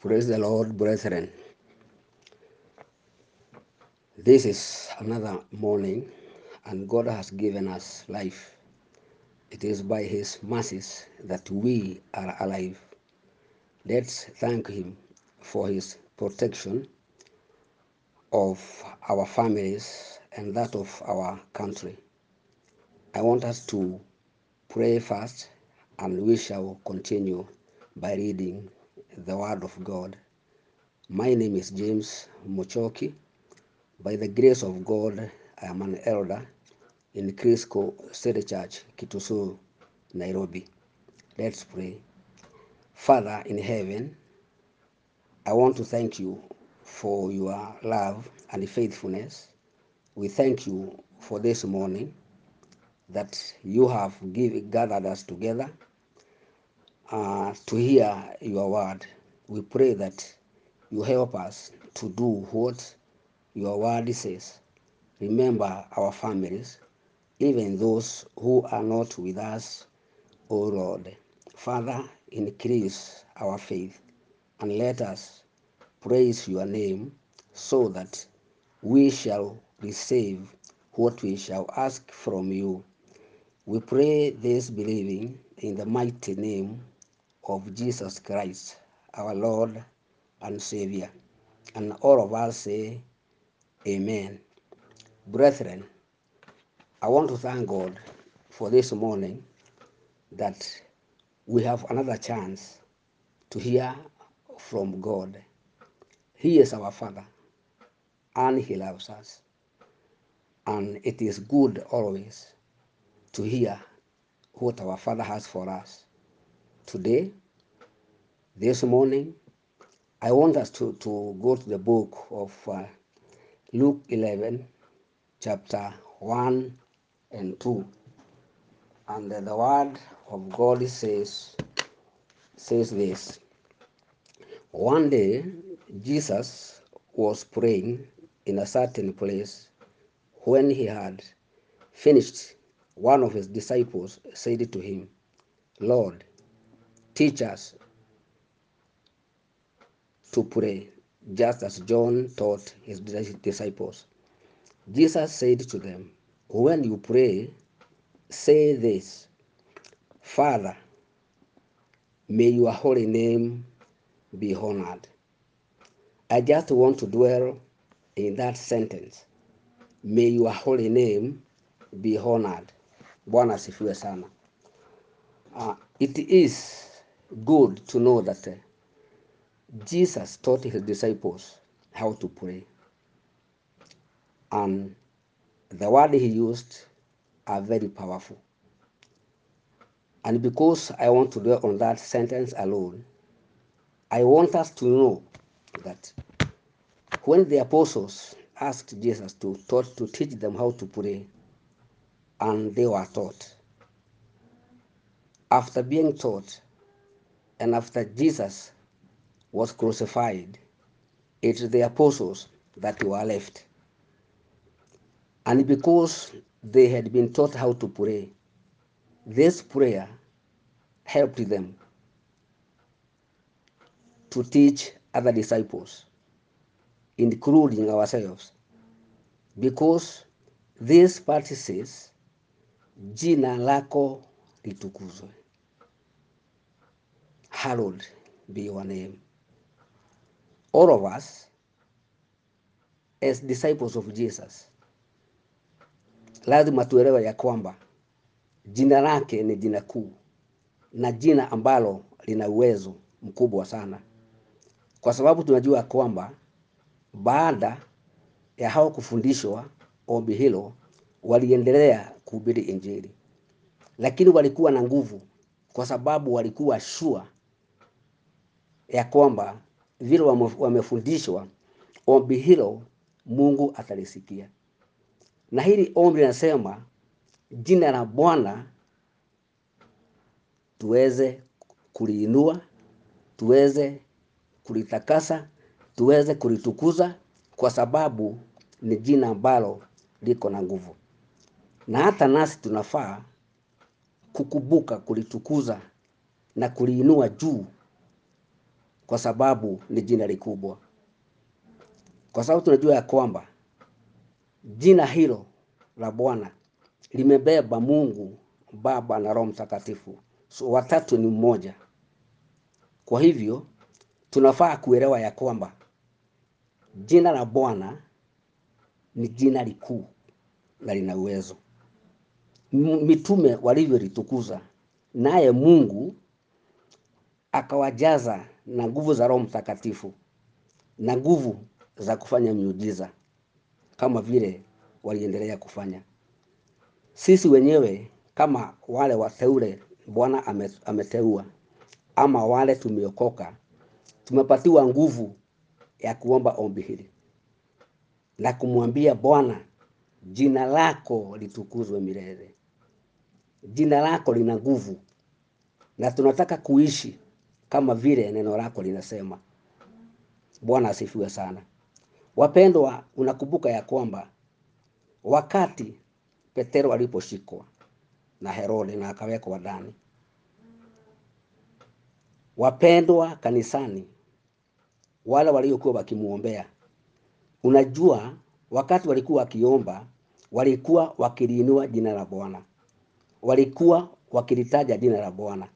Praise the Lord, brethren. This is another morning, and God has given us life. It is by His mercies that we are alive. Let's thank Him for His protection of our families and that of our country. I want us to pray first, and we shall continue by reading the Word of God. My name is James Mochoki. By the grace of God, I am an elder in Crisco City Church, Kitusu, Nairobi. Let's pray. Father in heaven, I want to thank you for your love and faithfulness. We thank you for this morning that you have give, gathered us together uh, to hear your word. We pray that you help us to do what your word says. Remember our families, even those who are not with us, O Lord. Father, increase our faith and let us praise your name so that we shall receive what we shall ask from you. We pray this believing in the mighty name of Jesus Christ, our Lord and Savior. And all of us say, Amen. Brethren, I want to thank God for this morning that we have another chance to hear from God. He is our Father and He loves us. And it is good always to hear what our Father has for us. Today, this morning, I want us to, to go to the book of uh, Luke 11, chapter 1 and 2. And the word of God says, says this. One day, Jesus was praying in a certain place. When he had finished, one of his disciples said to him, Lord, teach us to pray, just as John taught his disciples. Jesus said to them, When you pray, say this Father, may your holy name be honored. I just want to dwell in that sentence. May your holy name be honored. Bwana sana. Uh, it is good to know that uh, Jesus taught his disciples how to pray. And the word he used are very powerful. And because I want to dwell on that sentence alone, I want us to know that when the apostles asked Jesus to, taught, to teach them how to pray, and they were taught, after being taught, and after Jesus was crucified, it's the apostles that were left. And because they had been taught how to pray, this prayer helped them to teach other disciples, including ourselves. Because this part says, jina lako litukuzwe. Hallowed be your name. All of us, as disciples of Jesus, lazima tuelewe ya kwamba jina lake ni jina kuu na jina ambalo lina uwezo mkubwa sana, kwa sababu tunajua kwamba baada ya hao kufundishwa ombi hilo, waliendelea kuhubiri Injili, lakini walikuwa na nguvu, kwa sababu walikuwa shua ya kwamba vile wamefundishwa ombi hilo Mungu atalisikia. Na hili ombi linasema jina la Bwana tuweze kuliinua, tuweze kulitakasa, tuweze kulitukuza, kwa sababu ni jina ambalo liko na nguvu, na hata nasi tunafaa kukumbuka kulitukuza na kuliinua juu, kwa sababu ni jina likubwa, kwa sababu tunajua ya kwamba jina hilo la Bwana limebeba Mungu Baba na Roho Mtakatifu, so watatu ni mmoja. Kwa hivyo tunafaa kuelewa ya kwamba jina la Bwana ni jina likuu na lina uwezo. Mitume walivyolitukuza, naye Mungu akawajaza na nguvu za Roho Mtakatifu na nguvu za kufanya miujiza kama vile waliendelea kufanya. Sisi wenyewe kama wale wateule Bwana ameteua ama wale tumeokoka, tumepatiwa nguvu ya kuomba ombi hili na kumwambia Bwana, jina lako litukuzwe milele. Jina lako lina nguvu na tunataka kuishi kama vile neno lako linasema. Bwana asifiwe sana. Wapendwa, unakumbuka ya kwamba wakati Petero aliposhikwa na Herode na akawekwa ndani, wapendwa kanisani, wale waliokuwa wakimuombea, unajua wakati walikuwa wakiomba, walikuwa wakiliinua jina la Bwana, walikuwa wakilitaja jina la Bwana,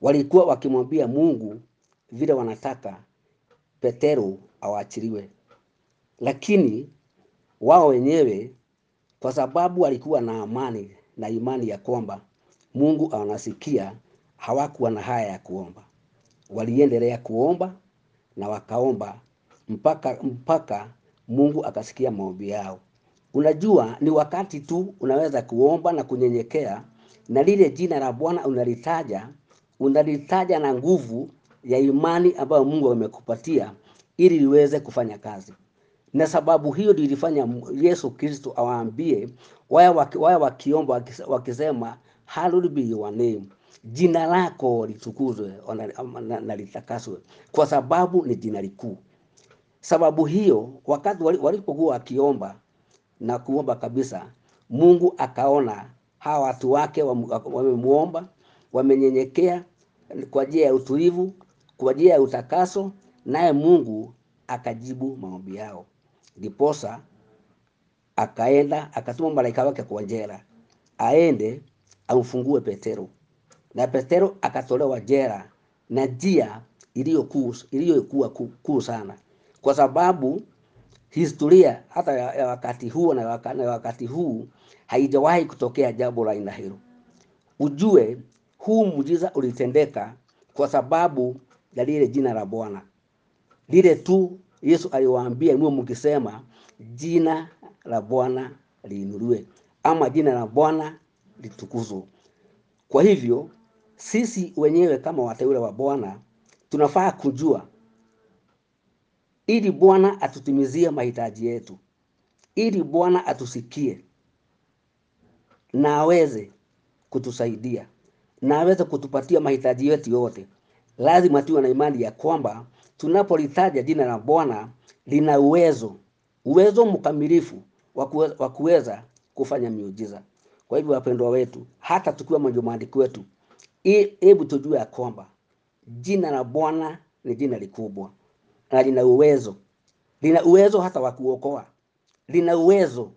walikuwa wakimwambia Mungu vile wanataka Petero awaachiliwe, lakini wao wenyewe kwa sababu walikuwa na amani na imani ya kwamba Mungu anasikia, hawakuwa na haya ya kuomba. Waliendelea kuomba na wakaomba mpaka mpaka Mungu akasikia maombi yao. Unajua, ni wakati tu unaweza kuomba na kunyenyekea, na lile jina la Bwana unalitaja, unalitaja na nguvu ya imani ambayo Mungu amekupatia ili liweze kufanya kazi na sababu hiyo ndio ilifanya Yesu Kristo awaambie waya wakiomba wakisema hallowed be your name, jina lako litukuzwe na, litakaswe, kwa sababu ni jina likuu. Sababu hiyo wakati walipokuwa wakiomba na kuomba kabisa, Mungu akaona hawa watu wake wamemwomba wamenyenyekea kwa njia ya utulivu, kwa njia ya utakaso, naye Mungu akajibu maombi yao. Ndiposa akaenda akatuma malaika wake kwa jela aende amfungue Petero, na Petero akatolewa jela na njia iliyokuwa kuu sana, kwa sababu historia hata ya, wakati huo na ya wakati huu haijawahi kutokea jambo la aina hilo. Ujue huu muujiza ulitendeka kwa sababu ya lile jina la Bwana lile tu Yesu aliwaambia mwe mkisema jina la Bwana liinuliwe ama jina la Bwana litukuzwe. Kwa hivyo sisi wenyewe kama wateule wa Bwana tunafaa kujua, ili Bwana atutimizie mahitaji yetu, ili Bwana atusikie na aweze kutusaidia na aweze kutupatia mahitaji yetu yote, lazima tuwe na imani ya kwamba tunapolitaja jina la Bwana lina uwezo, uwezo mkamilifu wa kuweza kufanya miujiza. Kwa hivyo wapendwa wetu, hata tukiwa majumbani kwetu, he- hebu tujue ya kwamba jina la Bwana ni jina likubwa na lina uwezo, lina uwezo hata wa kuokoa, lina uwezo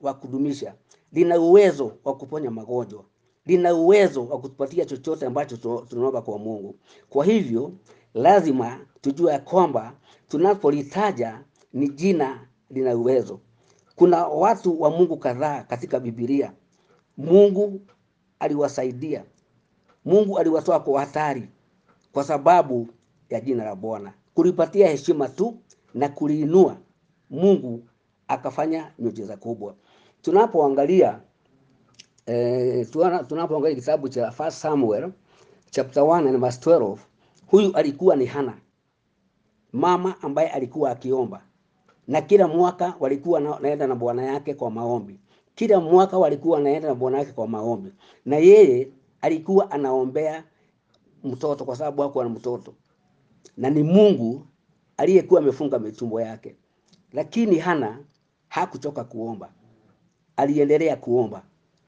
wa kudumisha, lina uwezo wa kuponya magonjwa, lina uwezo wa kutupatia chochote ambacho tunaomba kwa Mungu. Kwa hivyo lazima tujue ya kwamba tunapolitaja ni jina lina uwezo. Kuna watu wa Mungu kadhaa katika Biblia, Mungu aliwasaidia, Mungu aliwatoa kwa hatari kwa sababu ya jina la Bwana, kulipatia heshima tu na kuliinua. Mungu akafanya miujiza kubwa. Tunapoangalia eh, kitabu cha First Samuel chapter 1 and verse 12, huyu alikuwa ni Hana, mama ambaye alikuwa akiomba na kila mwaka walikuwa naenda na bwana yake kwa maombi. Kila mwaka walikuwa naenda na bwana yake kwa maombi, na yeye alikuwa anaombea mtoto kwa sababu hakuwa na mtoto, na ni Mungu aliyekuwa amefunga mitumbo yake. Lakini Hana hakuchoka kuomba, aliendelea kuomba.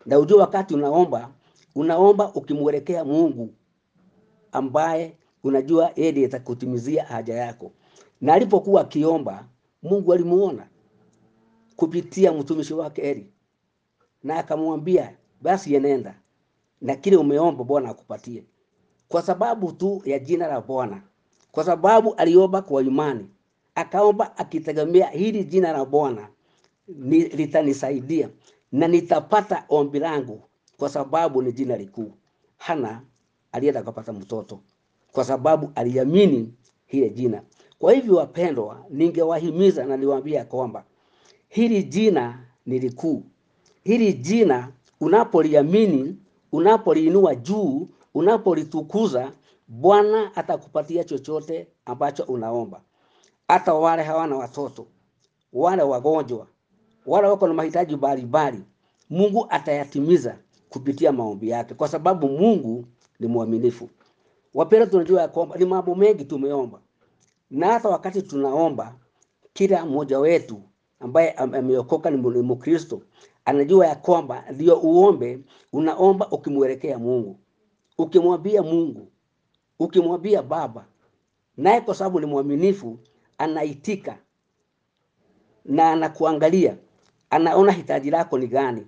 Na ujue wakati unaomba, unaomba ukimwelekea Mungu ambaye unajua yeye ndiye atakutimizia haja yako. Na alipokuwa akiomba, Mungu alimuona kupitia mtumishi wake Eli, na akamwambia basi, enenda na kile umeomba Bwana akupatie, kwa sababu tu ya jina la Bwana, kwa sababu aliomba kwa imani, akaomba akitegemea hili jina la Bwana litanisaidia na nitapata ombi langu, kwa sababu ni jina likuu. Hana alienda kapata mtoto kwa sababu aliamini hile jina. Kwa hivyo, wapendwa, ningewahimiza na niwaambia kwamba hili jina ni likuu. Hili jina unapoliamini, unapoliinua juu, unapolitukuza, Bwana atakupatia chochote ambacho unaomba. Hata wale hawana watoto, wale wagonjwa, wale wako na mahitaji mbalimbali, Mungu atayatimiza kupitia maombi yake, kwa sababu Mungu ni mwaminifu. Wapenda, tunajua kwamba ni mambo mengi tumeomba, na hata wakati tunaomba, kila mmoja wetu ambaye ameokoka ni Mkristo anajua ya kwamba ndio uombe, unaomba ukimwelekea Mungu, ukimwambia Mungu, ukimwambia Baba, naye kwa sababu ni mwaminifu anaitika na anakuangalia, anaona hitaji lako ni gani,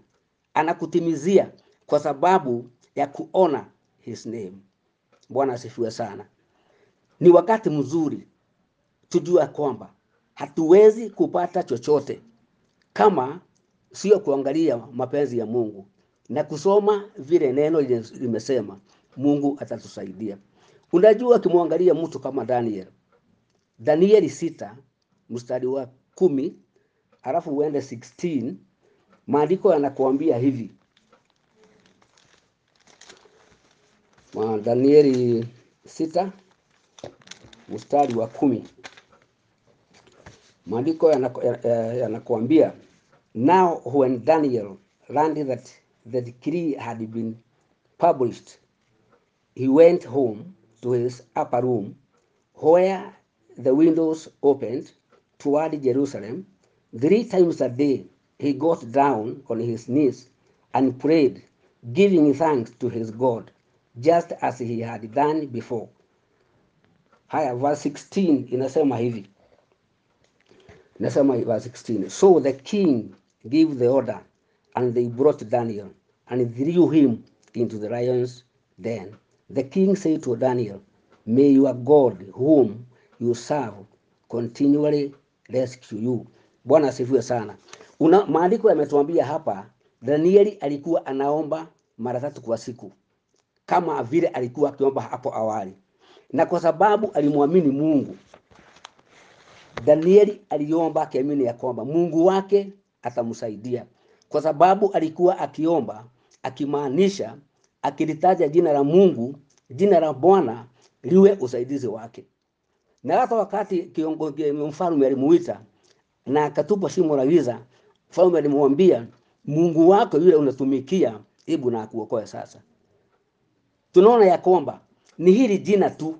anakutimizia kwa sababu ya kuona his name. Bwana asifiwe sana. Ni wakati mzuri tujua kwamba hatuwezi kupata chochote kama sio kuangalia mapenzi ya Mungu na kusoma vile neno limesema, Mungu atatusaidia. Unajua, ukimwangalia mtu kama Daniel, Danieli sita mstari wa kumi alafu uende 16 maandiko yanakuambia hivi Danieli sita mstari wa kumi maandiko yanakuambia ya- ya- now when Daniel learned that the decree had been published he went home to his upper room where the windows opened toward Jerusalem. Three times a day he got down on his knees and prayed, giving thanks to his God, just as he had done before. Haya, verse 16 inasema hivi, inasema verse 16, so the king gave the order and they brought Daniel and threw him into the lion's den. The king said to Daniel, May your God, whom you serve, continually rescue you. Bwana asifiwe sana. Una, maandiko yametuambia hapa, Danieli alikuwa anaomba mara tatu kwa siku kama vile alikuwa akiomba hapo awali, na kwa sababu alimwamini Mungu, Danieli aliomba akiamini ya kwamba Mungu wake atamsaidia, kwa sababu alikuwa akiomba akimaanisha, akilitaja jina la Mungu, jina la Bwana liwe usaidizi wake. Na hata wakati kiongozi mfalme alimuita na akatupa shimo la giza, mfalme alimwambia Mungu wako yule unatumikia, hebu na akuokoe sasa. Tunaona ya kwamba ni hili jina tu,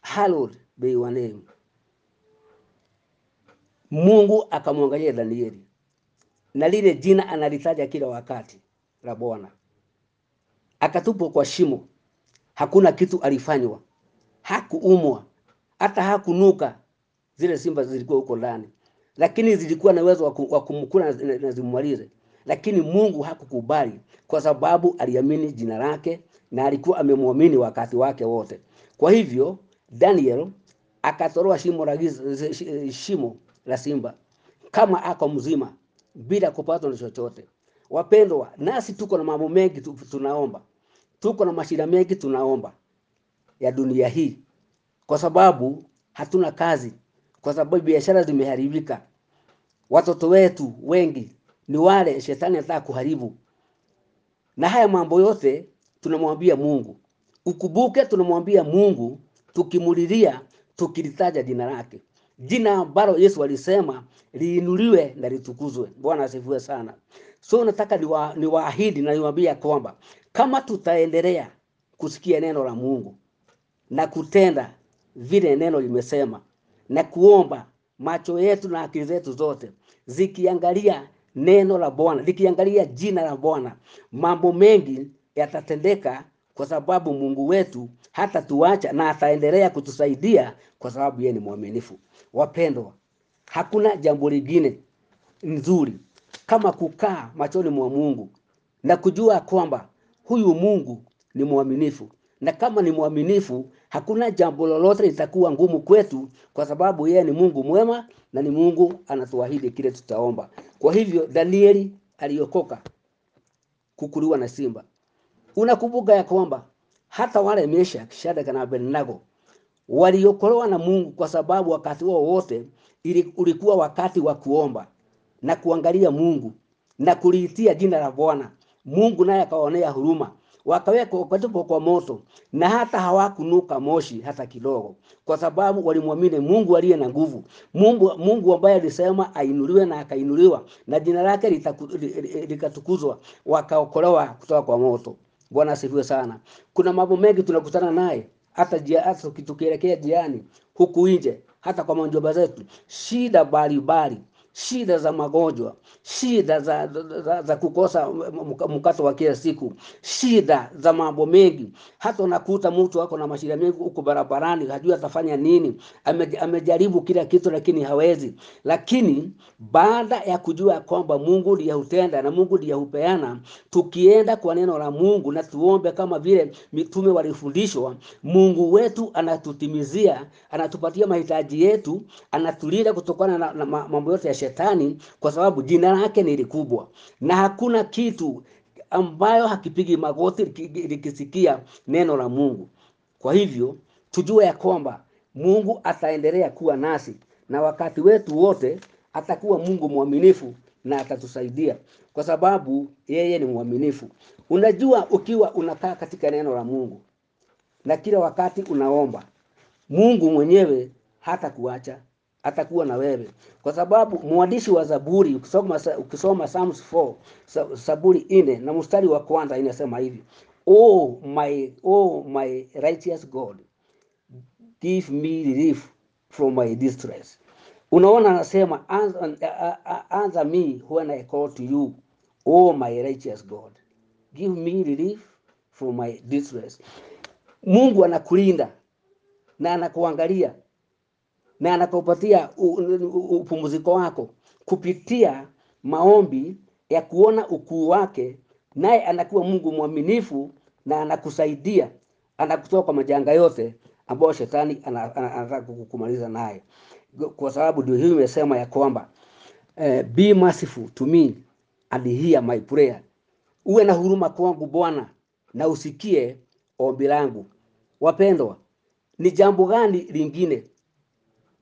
hallowed be your name. Mungu akamwangalia Danieli na lile jina analitaja kila wakati la Bwana, akatupwa kwa shimo, hakuna kitu alifanywa, hakuumwa, hata hakunuka. Zile simba zilikuwa huko ndani, lakini zilikuwa na uwezo wa ku- kumkula na na lakini Mungu hakukubali kwa sababu aliamini jina lake na alikuwa amemwamini wakati wake wote. Kwa hivyo Daniel akatoroa shimo la shimo la simba. Kama ako mzima bila kupatwa na chochote. Wapendwa, nasi tuko na mambo mengi tunaomba, tuko na mashida mengi tunaomba ya dunia hii, kwa sababu hatuna kazi, kwa sababu biashara zimeharibika. Watoto wetu wengi ni wale shetani anataka kuharibu, na haya mambo yote tunamwambia Mungu. Ukumbuke, tunamwambia Mungu tukimulilia, tukilitaja jina lake, jina ambalo Yesu alisema liinuliwe na litukuzwe. Bwana asifiwe sana. So nataka niwaahidi na niwaambia kwamba kama tutaendelea kusikia neno la Mungu na kutenda vile neno limesema na kuomba macho yetu na akili zetu zote zikiangalia neno la Bwana, likiangalia jina la Bwana, mambo mengi yatatendeka kwa sababu Mungu wetu hata tuacha na ataendelea kutusaidia kwa sababu yeye ni mwaminifu. Wapendwa, hakuna jambo lingine nzuri kama kukaa machoni mwa Mungu na kujua kwamba huyu Mungu ni mwaminifu, na kama ni mwaminifu, hakuna jambo lolote litakuwa ngumu kwetu, kwa sababu yeye ni Mungu mwema na ni Mungu anatuahidi kile tutaomba. Kwa hivyo Danieli aliokoka kukuliwa na simba. Unakumbuka ya kwamba hata wale Meshaki, Shadraka na Abednego waliokolewa na Mungu kwa sababu wakati wao wote ulikuwa wakati wa kuomba na kuangalia Mungu na kuliitia jina la Bwana. Mungu naye akawaonea huruma, wakawekwa wakatupwa kwa moto, na hata hawakunuka moshi hata kidogo, kwa sababu walimwamini Mungu aliye na nguvu, Mungu, Mungu ambaye alisema ainuliwe na akainuliwa, na jina lake likatukuzwa, wakaokolewa kutoka kwa moto. Bwana asifiwe sana. Kuna mambo mengi tunakutana naye hata hata tukielekea jiani huku nje, hata kwa majumba zetu, shida mbalimbali, shida za magonjwa, shida za, za, za, kukosa mkato wa kila siku, shida za mambo mengi. Hata unakuta mtu ako na mashida mengi huko barabarani, hajui atafanya nini, ame, amejaribu kila kitu lakini hawezi. Lakini baada ya kujua kwamba Mungu ndiye hutenda na Mungu ndiye hupeana, tukienda kwa neno la Mungu na tuombe kama vile mitume walifundishwa, Mungu wetu anatutimizia, anatupatia mahitaji yetu, anatulinda kutokana na, na mambo yote ya shetani, kwa sababu jina lake ni likubwa na hakuna kitu ambayo hakipigi magoti likisikia neno la Mungu. Kwa hivyo tujue ya kwamba Mungu ataendelea kuwa nasi na wakati wetu wote atakuwa Mungu mwaminifu na atatusaidia kwa sababu yeye ni mwaminifu. Unajua, ukiwa unakaa katika neno la Mungu na kila wakati unaomba, Mungu mwenyewe hata kuacha, atakuwa na wewe, kwa sababu mwandishi wa Zaburi ukisoma, ukisoma Psalms 4 Sa- Zaburi ine na mstari wa kwanza inasema hivi oh my, oh my righteous God give me relief from my distress. Unaona, anasema answer, answer me when I call to you, oh my righteous God, give me relief from my distress. Mungu anakulinda na anakuangalia na u- upumziko wako kupitia maombi ya kuona ukuu wake, naye anakuwa Mungu mwaminifu na anakusaidia, anakutoa kwa majanga yote ambayo shetani ana- ana- anataka kukumaliza naye, kwa sababu ndio hiyo imesema ya kwamba eh, be merciful to me and hear my prayer, uwe na huruma kwangu Bwana na usikie ombi langu. Wapendwa, ni jambo gani lingine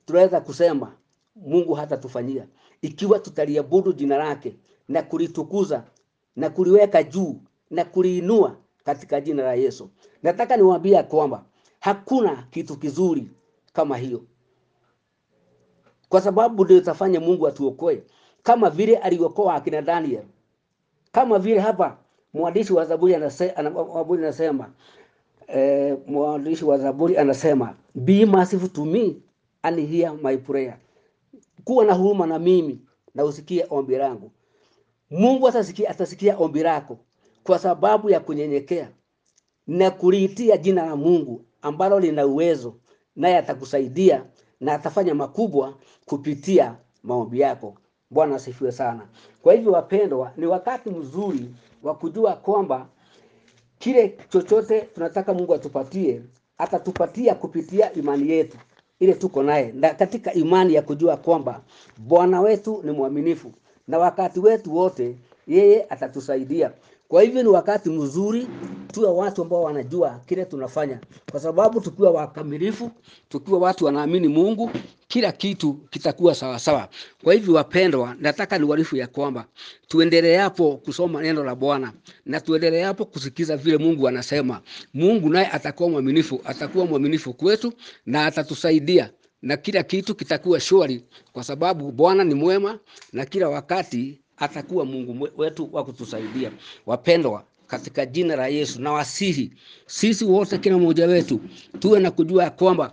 tunaweza kusema Mungu hatatufanyia. Ikiwa tutaliabudu jina lake na kulitukuza na kuliweka juu na kuliinua katika jina la Yesu. Nataka niwaambie kwamba hakuna kitu kizuri kama hiyo, kwa sababu ndio itafanya Mungu atuokoe. Kama vile aliokoa akina Daniel, kama vile hapa mwandishi wa Zaburi anase- ana- Zaburi anasema eh, mwandishi wa Zaburi anasema be merciful to me and hear my prayer, kuwa na huruma na mimi na usikie ombi langu. Mungu atasikia, atasikia ombi lako kwa sababu ya kunyenyekea na kuliitia jina la Mungu ambalo lina uwezo, naye atakusaidia na atafanya makubwa kupitia maombi yako. Bwana asifiwe sana. Kwa hivyo, wapendwa, ni wakati mzuri wa kujua kwamba kile chochote tunataka Mungu atupatie, atatupatia kupitia imani yetu ile tuko naye, na katika imani ya kujua kwamba Bwana wetu ni mwaminifu na wakati wetu wote yeye atatusaidia. Kwa hivyo ni wakati mzuri tuwe watu ambao wanajua kile tunafanya, kwa sababu tukiwa wakamilifu, tukiwa watu wanaamini Mungu, kila kitu kitakuwa sawa sawa. Kwa hivyo, wapendwa, nataka niwarifu ya kwamba tuendeleapo kusoma neno la Bwana na tuendeleapo kusikiza vile Mungu anasema, Mungu naye atakuwa mwaminifu, atakuwa mwaminifu kwetu na atatusaidia na kila kitu kitakuwa shwari, kwa sababu Bwana ni mwema na kila wakati atakuwa Mungu wetu wa kutusaidia. Wapendwa, katika jina la Yesu na wasihi sisi wote, kila mmoja wetu tuwe na kujua ya kwamba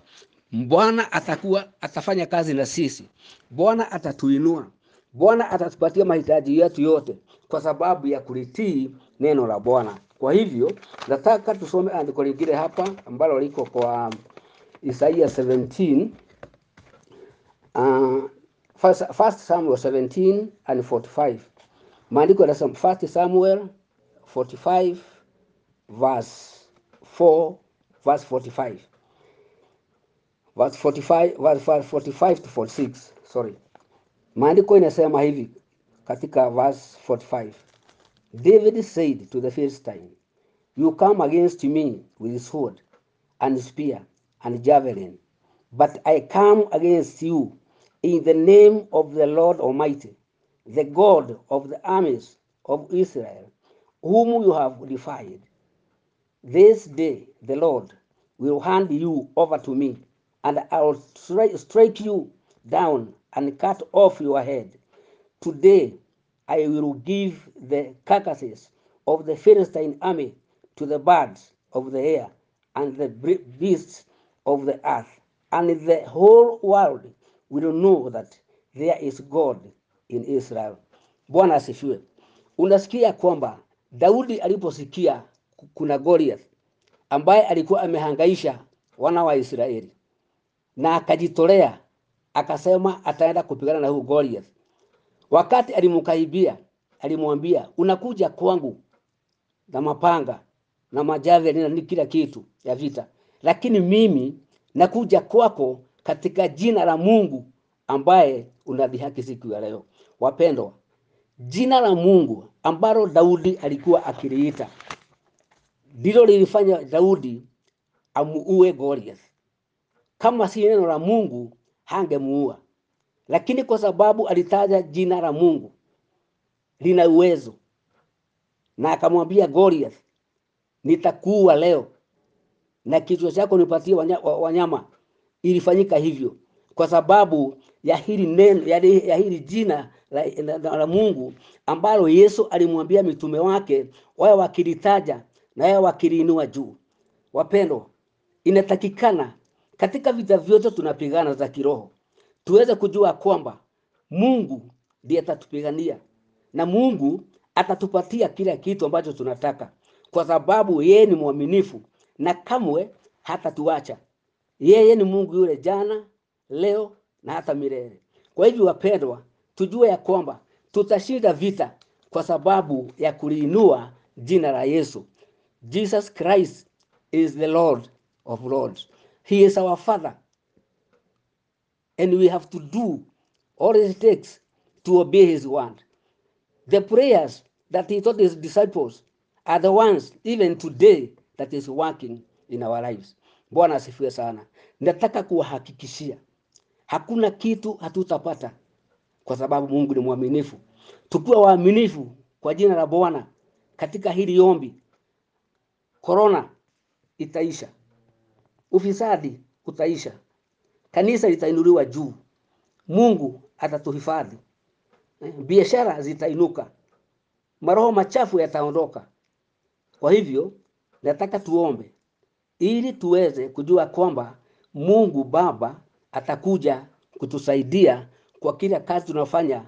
Bwana atakuwa atafanya kazi na sisi. Bwana atatuinua. Bwana atatupatia mahitaji yetu yote kwa sababu ya kulitii neno la Bwana. Kwa hivyo nataka tusome andiko lingine hapa ambalo liko kwa Isaia 17 uh, first, first Samuel 17 and 45. Maandiko yanasema First Samuel 45 verse 4 verse 45 verse 45 verse 45 to 46 sorry. Maandiko inasema hivi katika verse 45 david said to the philistine you come against me with sword and spear and javelin but i come against you in the name of the lord almighty the god of the armies of israel whom you have defied this day the Lord will hand you over to me, and I will stri- strike you down and cut off your head. Today I will give the carcasses of the Philistine army to the birds of the air and the beasts of the earth, and the whole world will know that there is God in Israel. Bwana asifiwe. Unasikia kwamba Daudi aliposikia kuna Goliath ambaye alikuwa amehangaisha wana wa Israeli na akajitolea akasema ataenda kupigana na huyu Goliath. Wakati alimkaribia, alimwambia unakuja kwangu na mapanga na majaveli na kila kitu ya vita, lakini mimi nakuja kwako katika jina la Mungu ambaye unadhihaki siku ya leo. Wapendwa, jina la Mungu ambalo Daudi alikuwa akiliita ndilo lilifanya Daudi amuue Goliath. Kama si neno la Mungu hangemuua, lakini kwa sababu alitaja jina la Mungu lina uwezo, na akamwambia Goliath, nitakuua leo na kichwa chako nipatie wanya- wanyama. Ilifanyika hivyo kwa sababu ya hili neno ya, hili jina la, la, la, la Mungu ambalo Yesu alimwambia mitume wake wawe wakilitaja na wawe wakiliinua juu. Wapendwa, inatakikana katika vita vyote tunapigana za kiroho tuweze kujua kwamba Mungu ndiye atatupigania na Mungu atatupatia kila kitu ambacho tunataka, kwa sababu yeye ni mwaminifu na kamwe hatatuacha. Yeye ni Mungu yule jana, leo na hata milele. Kwa hivyo, wapendwa, tujue ya kwamba tutashinda vita kwa sababu ya kuliinua jina la Yesu. Jesus Christ is the Lord of Lords. He is our Father and we have to do all it takes to obey his word. The prayers that he taught his disciples are the ones even today that is working in our lives. Bwana asifiwe sana. Nataka kuwahakikishia hakuna kitu hatutapata kwa sababu Mungu ni mwaminifu. Tukiwa waaminifu kwa jina la Bwana katika hili ombi, korona itaisha, ufisadi utaisha, kanisa litainuliwa juu, Mungu atatuhifadhi, eh, biashara zitainuka, maroho machafu yataondoka. Kwa hivyo nataka tuombe ili tuweze kujua kwamba Mungu Baba atakuja kutusaidia kwa kila kazi tunafanya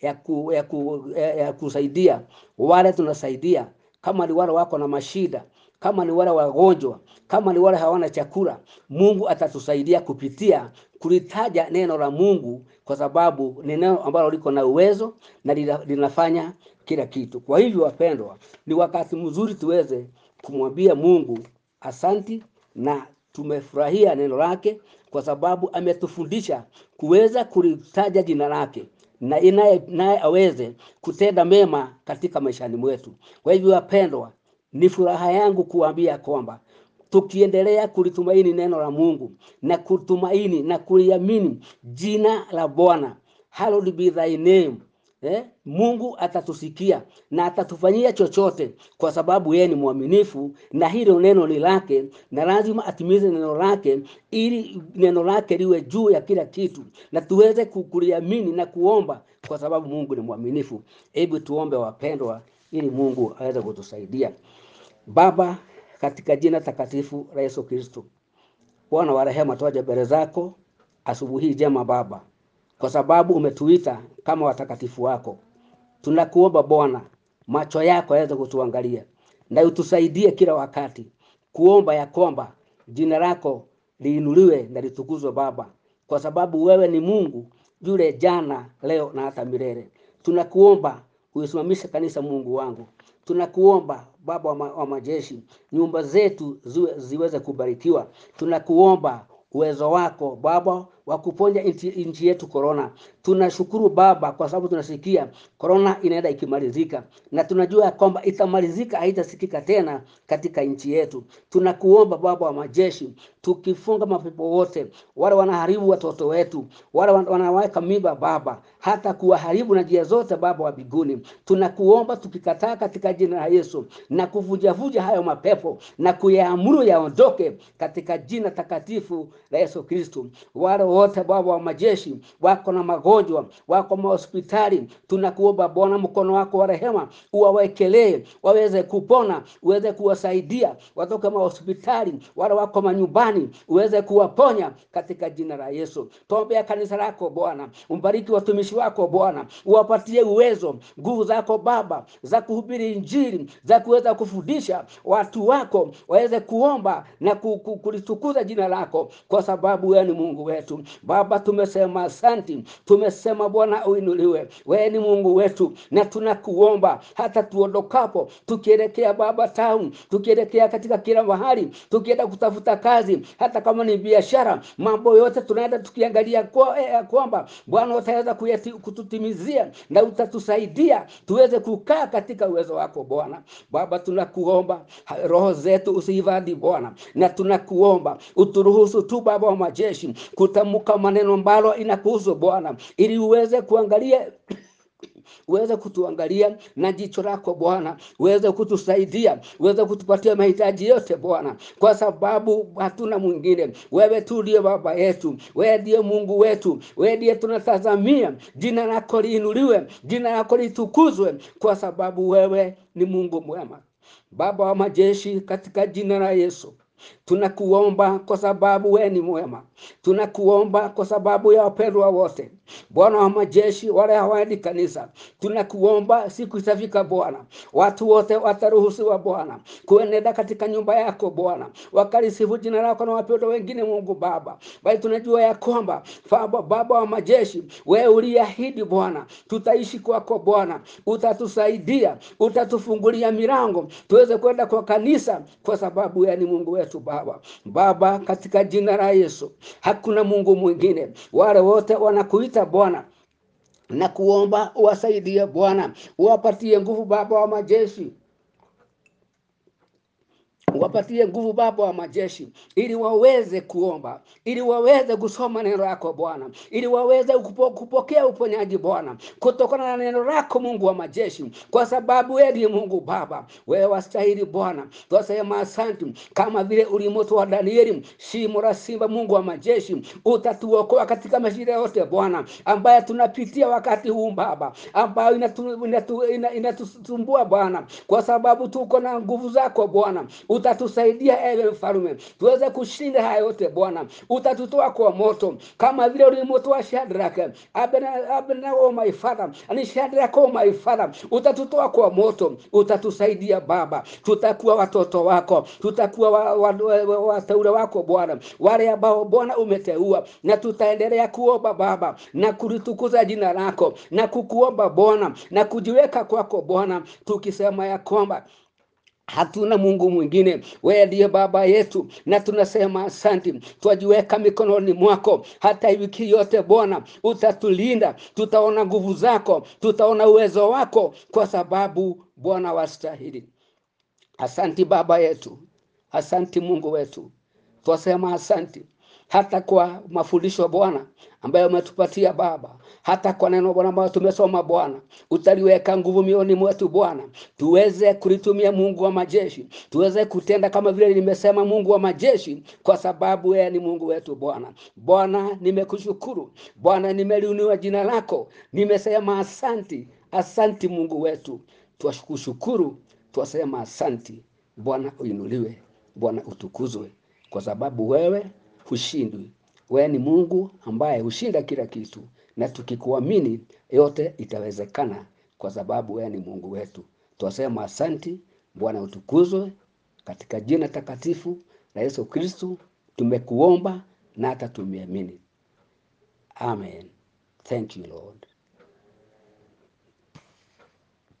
ya, ku, ya, ku, ya, kusaidia wale tunasaidia, kama ni wale wako na mashida, kama ni wale wagonjwa, kama ni wale hawana chakula, Mungu atatusaidia kupitia kulitaja neno la Mungu, kwa sababu ni neno ambalo liko na uwezo na linafanya kila kitu. Kwa hivyo, wapendwa, ni wakati mzuri tuweze kumwambia Mungu asanti na tumefurahia neno lake kwa sababu ametufundisha kuweza kulitaja jina lake na inaye naye aweze kutenda mema katika maishani mwetu. Kwa hivyo wapendwa, ni furaha yangu kuambia kwamba tukiendelea kulitumaini neno la Mungu na kutumaini na kuliamini jina la Bwana, hallowed be thy name Eh, Mungu atatusikia na atatufanyia chochote kwa sababu yeye ni mwaminifu na hilo neno ni lake, na lazima atimize neno lake ili neno lake liwe juu ya kila kitu na tuweze kuliamini na kuomba kwa sababu Mungu ni mwaminifu. Hebu tuombe wapendwa, ili Mungu aweze kutusaidia. Baba, katika jina takatifu la Yesu Kristo, Bwana wa rehema, twaja mbele zako asubuhi njema Baba, kwa sababu umetuita kama watakatifu wako. Tunakuomba Bwana macho yako yaweze kutuangalia na utusaidie kila wakati kuomba ya kwamba jina lako liinuliwe na litukuzwe Baba, kwa sababu wewe ni Mungu yule jana, leo na hata milele. Tunakuomba uisimamishe kanisa, Mungu wangu, tunakuomba Baba wa, ma, wa majeshi, nyumba zetu ziwe, ziweze kubarikiwa. Tunakuomba uwezo wako Baba wa kuponya nchi yetu korona. Tunashukuru Baba kwa sababu tunasikia korona inaenda ikimalizika, na tunajua ya kwamba itamalizika, haitasikika tena katika nchi yetu. Tunakuomba Baba wa majeshi, tukifunga mapepo wote wale wanaharibu watoto wetu, wale wanaweka mimba Baba, hata kuwaharibu na njia zote Baba wa biguni, tunakuomba tukikataa katika jina la Yesu na kuvujavuja hayo mapepo na kuyaamuru yaondoke katika jina takatifu la Yesu Kristo. Wale wote Baba wa majeshi wako na magonjwa, wako mahospitali, tunakuomba Bwana, mkono wako wa rehema uwawekelee, waweze kupona, uweze kuwasaidia watoke mahospitali, wale wako manyumbani, uweze kuwaponya katika jina la Yesu. Tuombea kanisa lako Bwana, umbariki watumishi wako Bwana, uwapatie uwezo, nguvu zako Baba za kuhubiri Injili, za kuweza kufundisha watu wako waweze kuomba na ku- ku- kulitukuza jina lako, kwa sababu wewe ni Mungu wetu. Baba, tumesema asanti, tumesema Bwana uinuliwe, wewe ni Mungu wetu, na tunakuomba hata tuondokapo, tukielekea Baba town, tukielekea katika kila mahali, tukienda kutafuta kazi, hata kama ni biashara, mambo yote tunaenda tukiangalia kwa, eh, kwamba Bwana utaweza kututimizia na utatusaidia tuweze kukaa katika uwezo wako Bwana. Baba, tunakuomba roho zetu usihifadhi Bwana, na tunakuomba uturuhusu tu Baba wa majeshi kutamka maneno ambalo inakuhusu Bwana, ili uweze kuangalia uweze kutuangalia na jicho lako Bwana, uweze kutusaidia, uweze kutupatia mahitaji yote Bwana, kwa sababu hatuna mwingine. Wewe tu ndiye baba yetu, wewe ndiye Mungu wetu, wewe ndiye tunatazamia. Jina lako liinuliwe, jina lako litukuzwe, kwa sababu wewe ni Mungu mwema. Baba wa majeshi, katika jina la Yesu tunakuomba kwa sababu we ni mwema. Tunakuomba kwa sababu ya wapendwa wote, Bwana wa majeshi, wale hawaendi kanisa. Tunakuomba siku itafika Bwana, watu wote wataruhusiwa Bwana kuenenda katika nyumba yako Bwana, wakalisifu jina lako na wapendwa wengine, Mungu Baba, bali tunajua ya kwamba Baba, wa majeshi, we uliahidi Bwana, tutaishi kwako Bwana, utatusaidia, utatufungulia milango tuweze kwenda kwa kanisa, kwa sababu ni Mungu wetu Baba. Baba, katika jina la Yesu, hakuna Mungu mwingine. Wale wote wanakuita Bwana na kuomba uwasaidie Bwana, uwapatie nguvu Baba wa majeshi wapatie nguvu Baba wa majeshi, ili waweze kuomba, ili waweze kusoma neno lako Bwana, ili waweze kupo, kupokea uponyaji Bwana, kutokana na neno lako Mungu wa majeshi, kwa sababu ndiye Mungu Baba, wewe wastahili Bwana. Twasema asante, kama vile ulimtoa Danieli shimo la simba, Mungu wa majeshi, utatuokoa katika mashida yote Bwana, ambayo tunapitia wakati huu Baba, ambayo inatusumbua inatu, inatu, inatu, Bwana, kwa sababu tuko na nguvu zako Bwana utatusaidia ewe mfalume tuweze kushinda haya yote Bwana, utatutoa kwa moto kama vile ulimtoa Shadraka, Abednego, oh my father, ani Shadraka, oh my father, utatutoa kwa moto, utatusaidia Baba, tutakuwa watoto wako, tutakuwa wateule wa, wa, wa, wako Bwana, wale ambao Bwana umeteua, na tutaendelea kuomba Baba na kulitukuza jina lako na kukuomba Bwana na kujiweka kwako Bwana, tukisema ya kwamba hatuna Mungu mwingine, wewe ndiye baba yetu, na tunasema asante. Twajiweka mikononi mwako, hata wiki yote Bwana utatulinda, tutaona nguvu zako, tutaona uwezo wako, kwa sababu Bwana wastahili. Asanti baba yetu, asanti Mungu wetu, twasema asanti hata kwa mafundisho Bwana ambayo umetupatia Baba, hata kwa neno Bwana ambayo tumesoma Bwana, utaliweka nguvu mioni mwetu Bwana, tuweze kulitumia Mungu wa majeshi, tuweze kutenda kama vile nimesema, Mungu wa majeshi, kwa sababu yeye ni Mungu wetu Bwana. Bwana, nimekushukuru. Bwana, nimeliuniwa jina lako, nimesema asanti, asanti Mungu wetu, twakushukuru, twasema asanti. Bwana, uinuliwe Bwana, utukuzwe, kwa sababu wewe hushindwi. Wewe ni Mungu ambaye hushinda kila kitu, na tukikuamini yote itawezekana, kwa sababu wewe ni Mungu wetu. Twasema asanti, Bwana utukuzwe, katika jina takatifu la Yesu Kristu tumekuomba na hata tumeamini. Amen. Thank you Lord.